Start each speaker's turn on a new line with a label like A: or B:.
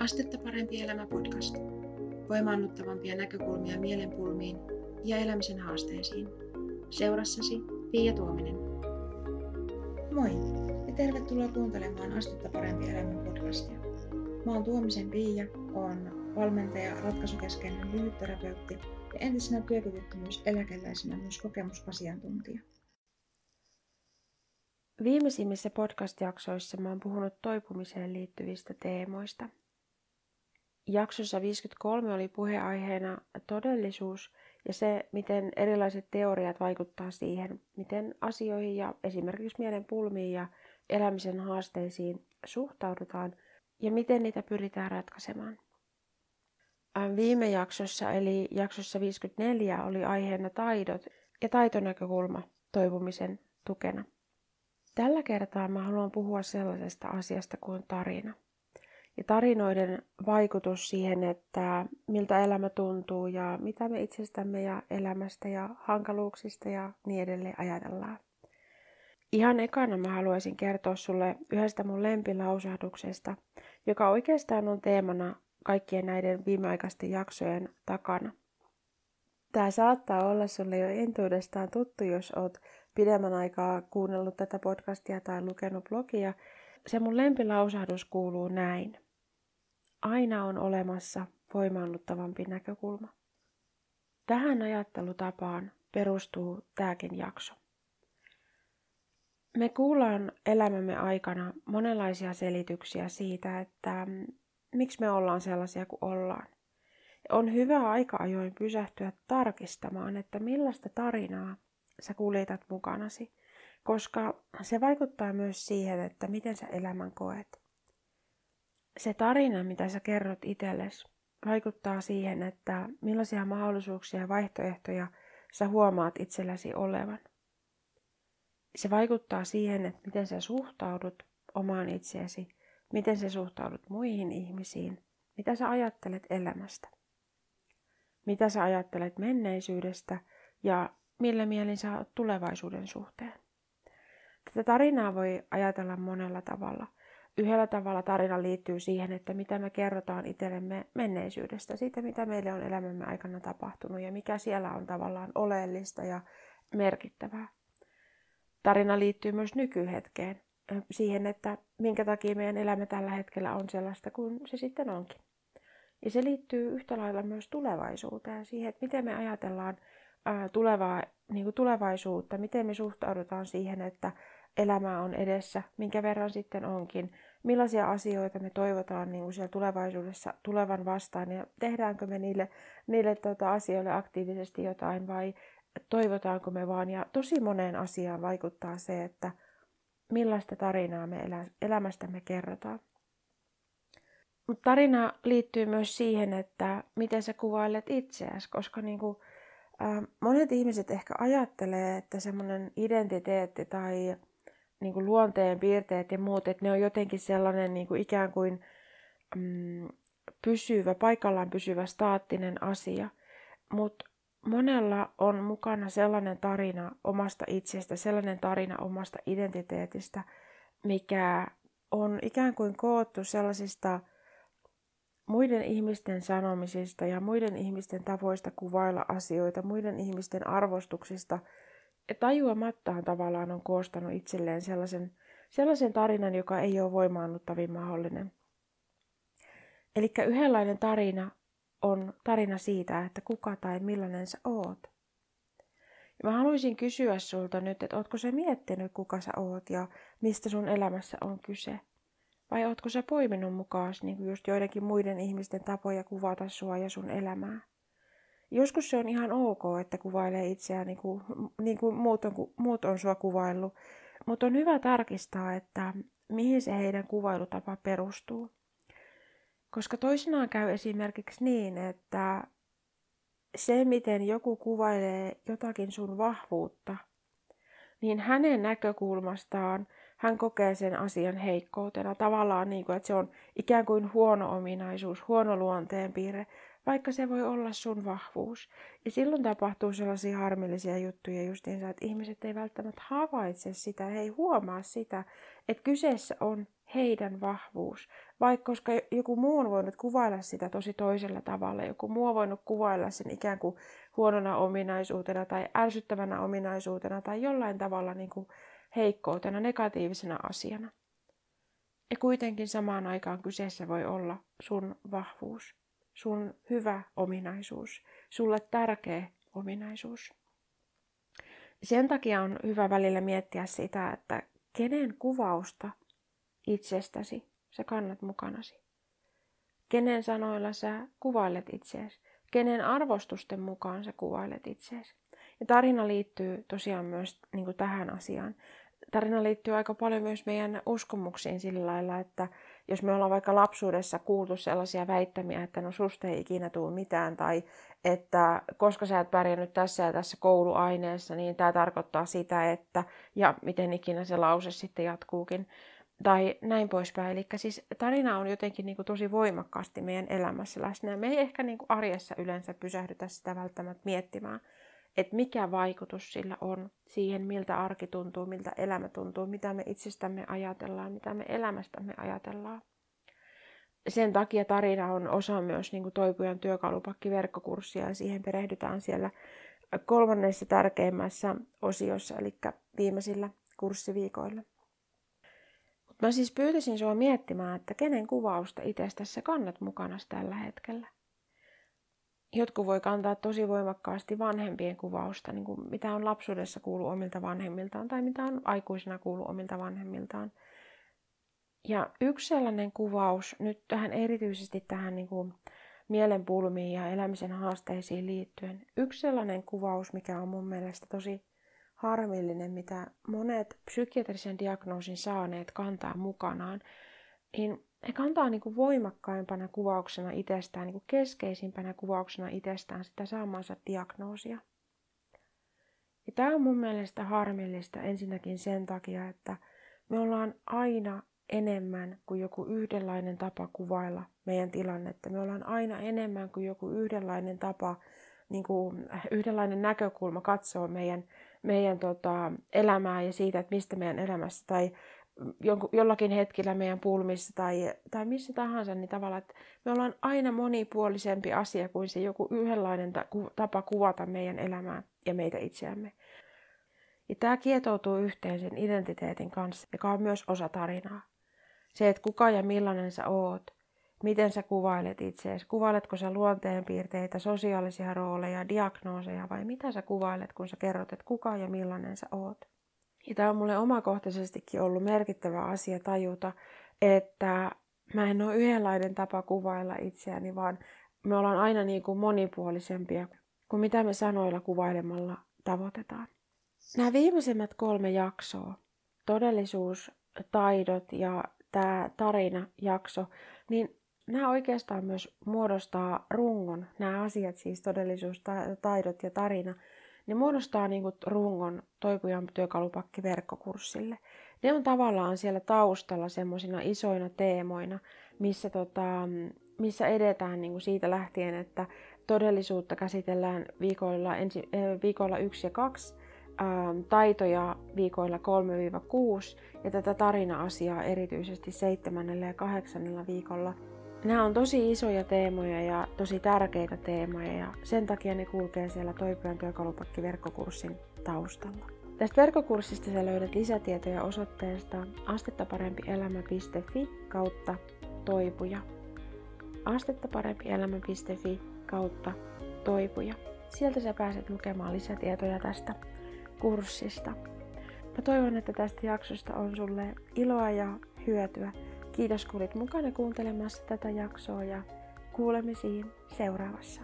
A: Astetta parempi elämä podcast. Voimaannuttavampia näkökulmia mielenpulmiin ja elämisen haasteisiin. Seurassasi Pia Tuominen. Moi ja tervetuloa kuuntelemaan Astetta parempi elämä podcastia. Mä oon Tuomisen Pia, on valmentaja, ratkaisukeskeinen lyhytterapeutti ja entisenä työkyvyttömyyseläkeläisenä myös kokemusasiantuntija.
B: Viimeisimmissä podcast-jaksoissa mä oon puhunut toipumiseen liittyvistä teemoista. Jaksossa 53 oli puheaiheena todellisuus ja se, miten erilaiset teoriat vaikuttaa siihen, miten asioihin ja esimerkiksi mielen pulmiin ja elämisen haasteisiin suhtaudutaan ja miten niitä pyritään ratkaisemaan. Viime jaksossa, eli jaksossa 54, oli aiheena taidot ja taitonäkökulma toipumisen tukena. Tällä kertaa mä haluan puhua sellaisesta asiasta kuin tarina. Ja tarinoiden vaikutus siihen, että miltä elämä tuntuu ja mitä me itsestämme ja elämästä ja hankaluuksista ja niin edelleen ajatellaan. Ihan ekana mä haluaisin kertoa sulle yhdestä mun lempilausahduksesta, joka oikeastaan on teemana kaikkien näiden viimeaikaisten jaksojen takana. Tämä saattaa olla sulle jo entuudestaan tuttu, jos oot pidemmän aikaa kuunnellut tätä podcastia tai lukenut blogia. Se mun lempilausahdus kuuluu näin. Aina on olemassa voimaannuttavampi näkökulma. Tähän ajattelutapaan perustuu tämäkin jakso. Me kuullaan elämämme aikana monenlaisia selityksiä siitä, että miksi me ollaan sellaisia kuin ollaan. On hyvä aika ajoin pysähtyä tarkistamaan, että millaista tarinaa sä kuljetat mukanasi, koska se vaikuttaa myös siihen, että miten sä elämän koet. Se tarina, mitä sä kerrot itsellesi, vaikuttaa siihen, että millaisia mahdollisuuksia ja vaihtoehtoja sä huomaat itselläsi olevan. Se vaikuttaa siihen, että miten sä suhtaudut omaan itseesi, miten sä suhtaudut muihin ihmisiin, mitä sä ajattelet elämästä, mitä sä ajattelet menneisyydestä ja millä mielin sä oot tulevaisuuden suhteen. Tätä tarinaa voi ajatella monella tavalla. Yhdellä tavalla tarina liittyy siihen, että mitä me kerrotaan itsellemme menneisyydestä, siitä mitä meille on elämämme aikana tapahtunut ja mikä siellä on tavallaan oleellista ja merkittävää. Tarina liittyy myös nykyhetkeen, siihen, että minkä takia meidän elämä tällä hetkellä on sellaista kuin se sitten onkin. Ja se liittyy yhtä lailla myös tulevaisuuteen, siihen, että miten me ajatellaan tulevaa, niin kuin tulevaisuutta, miten me suhtaudutaan siihen, että elämä on edessä, minkä verran sitten onkin, millaisia asioita me toivotaan niin kuin siellä tulevaisuudessa tulevan vastaan ja tehdäänkö me niille, niille tota, asioille aktiivisesti jotain vai toivotaanko me vaan. Ja tosi moneen asiaan vaikuttaa se, että millaista tarinaa me elä, elämästämme kerrotaan. Mutta tarina liittyy myös siihen, että miten sä kuvailet itseäsi, koska niin kuin, äh, monet ihmiset ehkä ajattelee, että semmoinen identiteetti tai niin kuin luonteen piirteet ja muut, että ne on jotenkin sellainen niin kuin ikään kuin mm, pysyvä, paikallaan pysyvä staattinen asia. Mutta monella on mukana sellainen tarina omasta itsestä, sellainen tarina omasta identiteetistä, mikä on ikään kuin koottu sellaisista muiden ihmisten sanomisista ja muiden ihmisten tavoista kuvailla asioita, muiden ihmisten arvostuksista. Tajuamattaan tavallaan on koostanut itselleen sellaisen, sellaisen tarinan, joka ei ole voimaannuttavin mahdollinen. Eli yhdenlainen tarina on tarina siitä, että kuka tai millainen sä oot. Ja mä haluaisin kysyä sulta nyt, että ootko sä miettinyt, kuka sä oot ja mistä sun elämässä on kyse? Vai ootko sä poiminut mukaan niin just joidenkin muiden ihmisten tapoja kuvata sua ja sun elämää? Joskus se on ihan ok, että kuvailee itseään niin kuin, niin kuin muut, on, muut on sua kuvaillut, mutta on hyvä tarkistaa, että mihin se heidän kuvailutapa perustuu. Koska toisinaan käy esimerkiksi niin, että se, miten joku kuvailee jotakin sun vahvuutta, niin hänen näkökulmastaan hän kokee sen asian heikkoutena. Tavallaan niin kuin, että se on ikään kuin huono ominaisuus, huono luonteenpiirre, vaikka se voi olla sun vahvuus. Ja silloin tapahtuu sellaisia harmillisia juttuja justiinsa, että ihmiset ei välttämättä havaitse sitä, he ei huomaa sitä, että kyseessä on heidän vahvuus. Vaikka koska joku muu on voinut kuvailla sitä tosi toisella tavalla, joku muu on voinut kuvailla sen ikään kuin huonona ominaisuutena tai ärsyttävänä ominaisuutena tai jollain tavalla niin kuin heikkoutena, negatiivisena asiana. Ja kuitenkin samaan aikaan kyseessä voi olla sun vahvuus, sun hyvä ominaisuus, sulle tärkeä ominaisuus. Sen takia on hyvä välillä miettiä sitä, että kenen kuvausta itsestäsi sä kannat mukanasi. Kenen sanoilla sä kuvailet itseäsi. Kenen arvostusten mukaan sä kuvailet itseäsi. Ja tarina liittyy tosiaan myös niin tähän asiaan tarina liittyy aika paljon myös meidän uskomuksiin sillä lailla, että jos me ollaan vaikka lapsuudessa kuultu sellaisia väittämiä, että no susta ei ikinä tule mitään, tai että koska sä et pärjännyt tässä ja tässä kouluaineessa, niin tämä tarkoittaa sitä, että, ja miten ikinä se lause sitten jatkuukin, tai näin poispäin. Eli siis tarina on jotenkin niin kuin tosi voimakkaasti meidän elämässä läsnä, me ei ehkä niin kuin arjessa yleensä pysähdytä sitä välttämättä miettimään, että mikä vaikutus sillä on siihen, miltä arki tuntuu, miltä elämä tuntuu, mitä me itsestämme ajatellaan, mitä me elämästämme ajatellaan. Sen takia tarina on osa myös niin kuin Toipujan työkalupakki-verkkokurssia ja siihen perehdytään siellä kolmannessa tärkeimmässä osiossa, eli viimeisillä kurssiviikoilla. Mä siis pyytäisin sua miettimään, että kenen kuvausta itsestäsi kannat mukana tällä hetkellä jotkut voi kantaa tosi voimakkaasti vanhempien kuvausta, niin kuin mitä on lapsuudessa kuullut omilta vanhemmiltaan tai mitä on aikuisena kuullut omilta vanhemmiltaan. Ja yksi sellainen kuvaus, nyt tähän erityisesti tähän niin kuin mielenpulmiin ja elämisen haasteisiin liittyen, yksi sellainen kuvaus, mikä on mun mielestä tosi harmillinen, mitä monet psykiatrisen diagnoosin saaneet kantaa mukanaan, niin he kantaa niin kuin voimakkaimpana kuvauksena itsestään, niin kuin keskeisimpänä kuvauksena itsestään sitä saamansa diagnoosia. Ja tämä on mun mielestä harmillista ensinnäkin sen takia, että me ollaan aina enemmän kuin joku yhdenlainen tapa kuvailla meidän tilannetta. Me ollaan aina enemmän kuin joku yhdenlainen tapa, niin kuin yhdenlainen näkökulma katsoa meidän, meidän tota, elämää ja siitä, että mistä meidän elämässä tai jollakin hetkellä meidän pulmissa tai, tai missä tahansa, niin tavallaan, että me ollaan aina monipuolisempi asia kuin se joku yhdenlainen tapa kuvata meidän elämää ja meitä itseämme. Ja tämä kietoutuu yhteen sen identiteetin kanssa, joka on myös osa tarinaa. Se, että kuka ja millainen sä oot, miten sä kuvailet itseäsi, kuvailetko sä luonteenpiirteitä, sosiaalisia rooleja, diagnooseja vai mitä sä kuvailet, kun sä kerrot, että kuka ja millainen sä oot. Ja tämä on mulle omakohtaisestikin ollut merkittävä asia tajuta, että mä en ole yhdenlainen tapa kuvailla itseäni, vaan me ollaan aina niin kuin monipuolisempia kuin mitä me sanoilla kuvailemalla tavoitetaan. Nämä viimeisimmät kolme jaksoa, todellisuus, taidot ja tämä tarina-jakso, niin nämä oikeastaan myös muodostaa rungon, nämä asiat siis todellisuus, taidot ja tarina – ne muodostaa niin kuin rungon Toipujan työkalupakki verkkokurssille. Ne on tavallaan siellä taustalla semmoisina isoina teemoina, missä, tota, missä edetään niin kuin siitä lähtien, että todellisuutta käsitellään viikoilla, ensi, äh, viikoilla 1 ja 2, äh, taitoja viikoilla 3-6 ja tätä tarina-asiaa erityisesti 7. ja 8. viikolla – Nämä on tosi isoja teemoja ja tosi tärkeitä teemoja ja sen takia ne kulkee siellä Toipujan työkalupakki-verkkokurssin taustalla. Tästä verkkokurssista sä löydät lisätietoja osoitteesta astettaparempielämä.fi kautta toipuja. astettaparempielämä.fi kautta toipuja. Sieltä sä pääset lukemaan lisätietoja tästä kurssista. Mä toivon, että tästä jaksosta on sulle iloa ja hyötyä. Kiitos kun olit mukana kuuntelemassa tätä jaksoa ja kuulemisiin seuraavassa.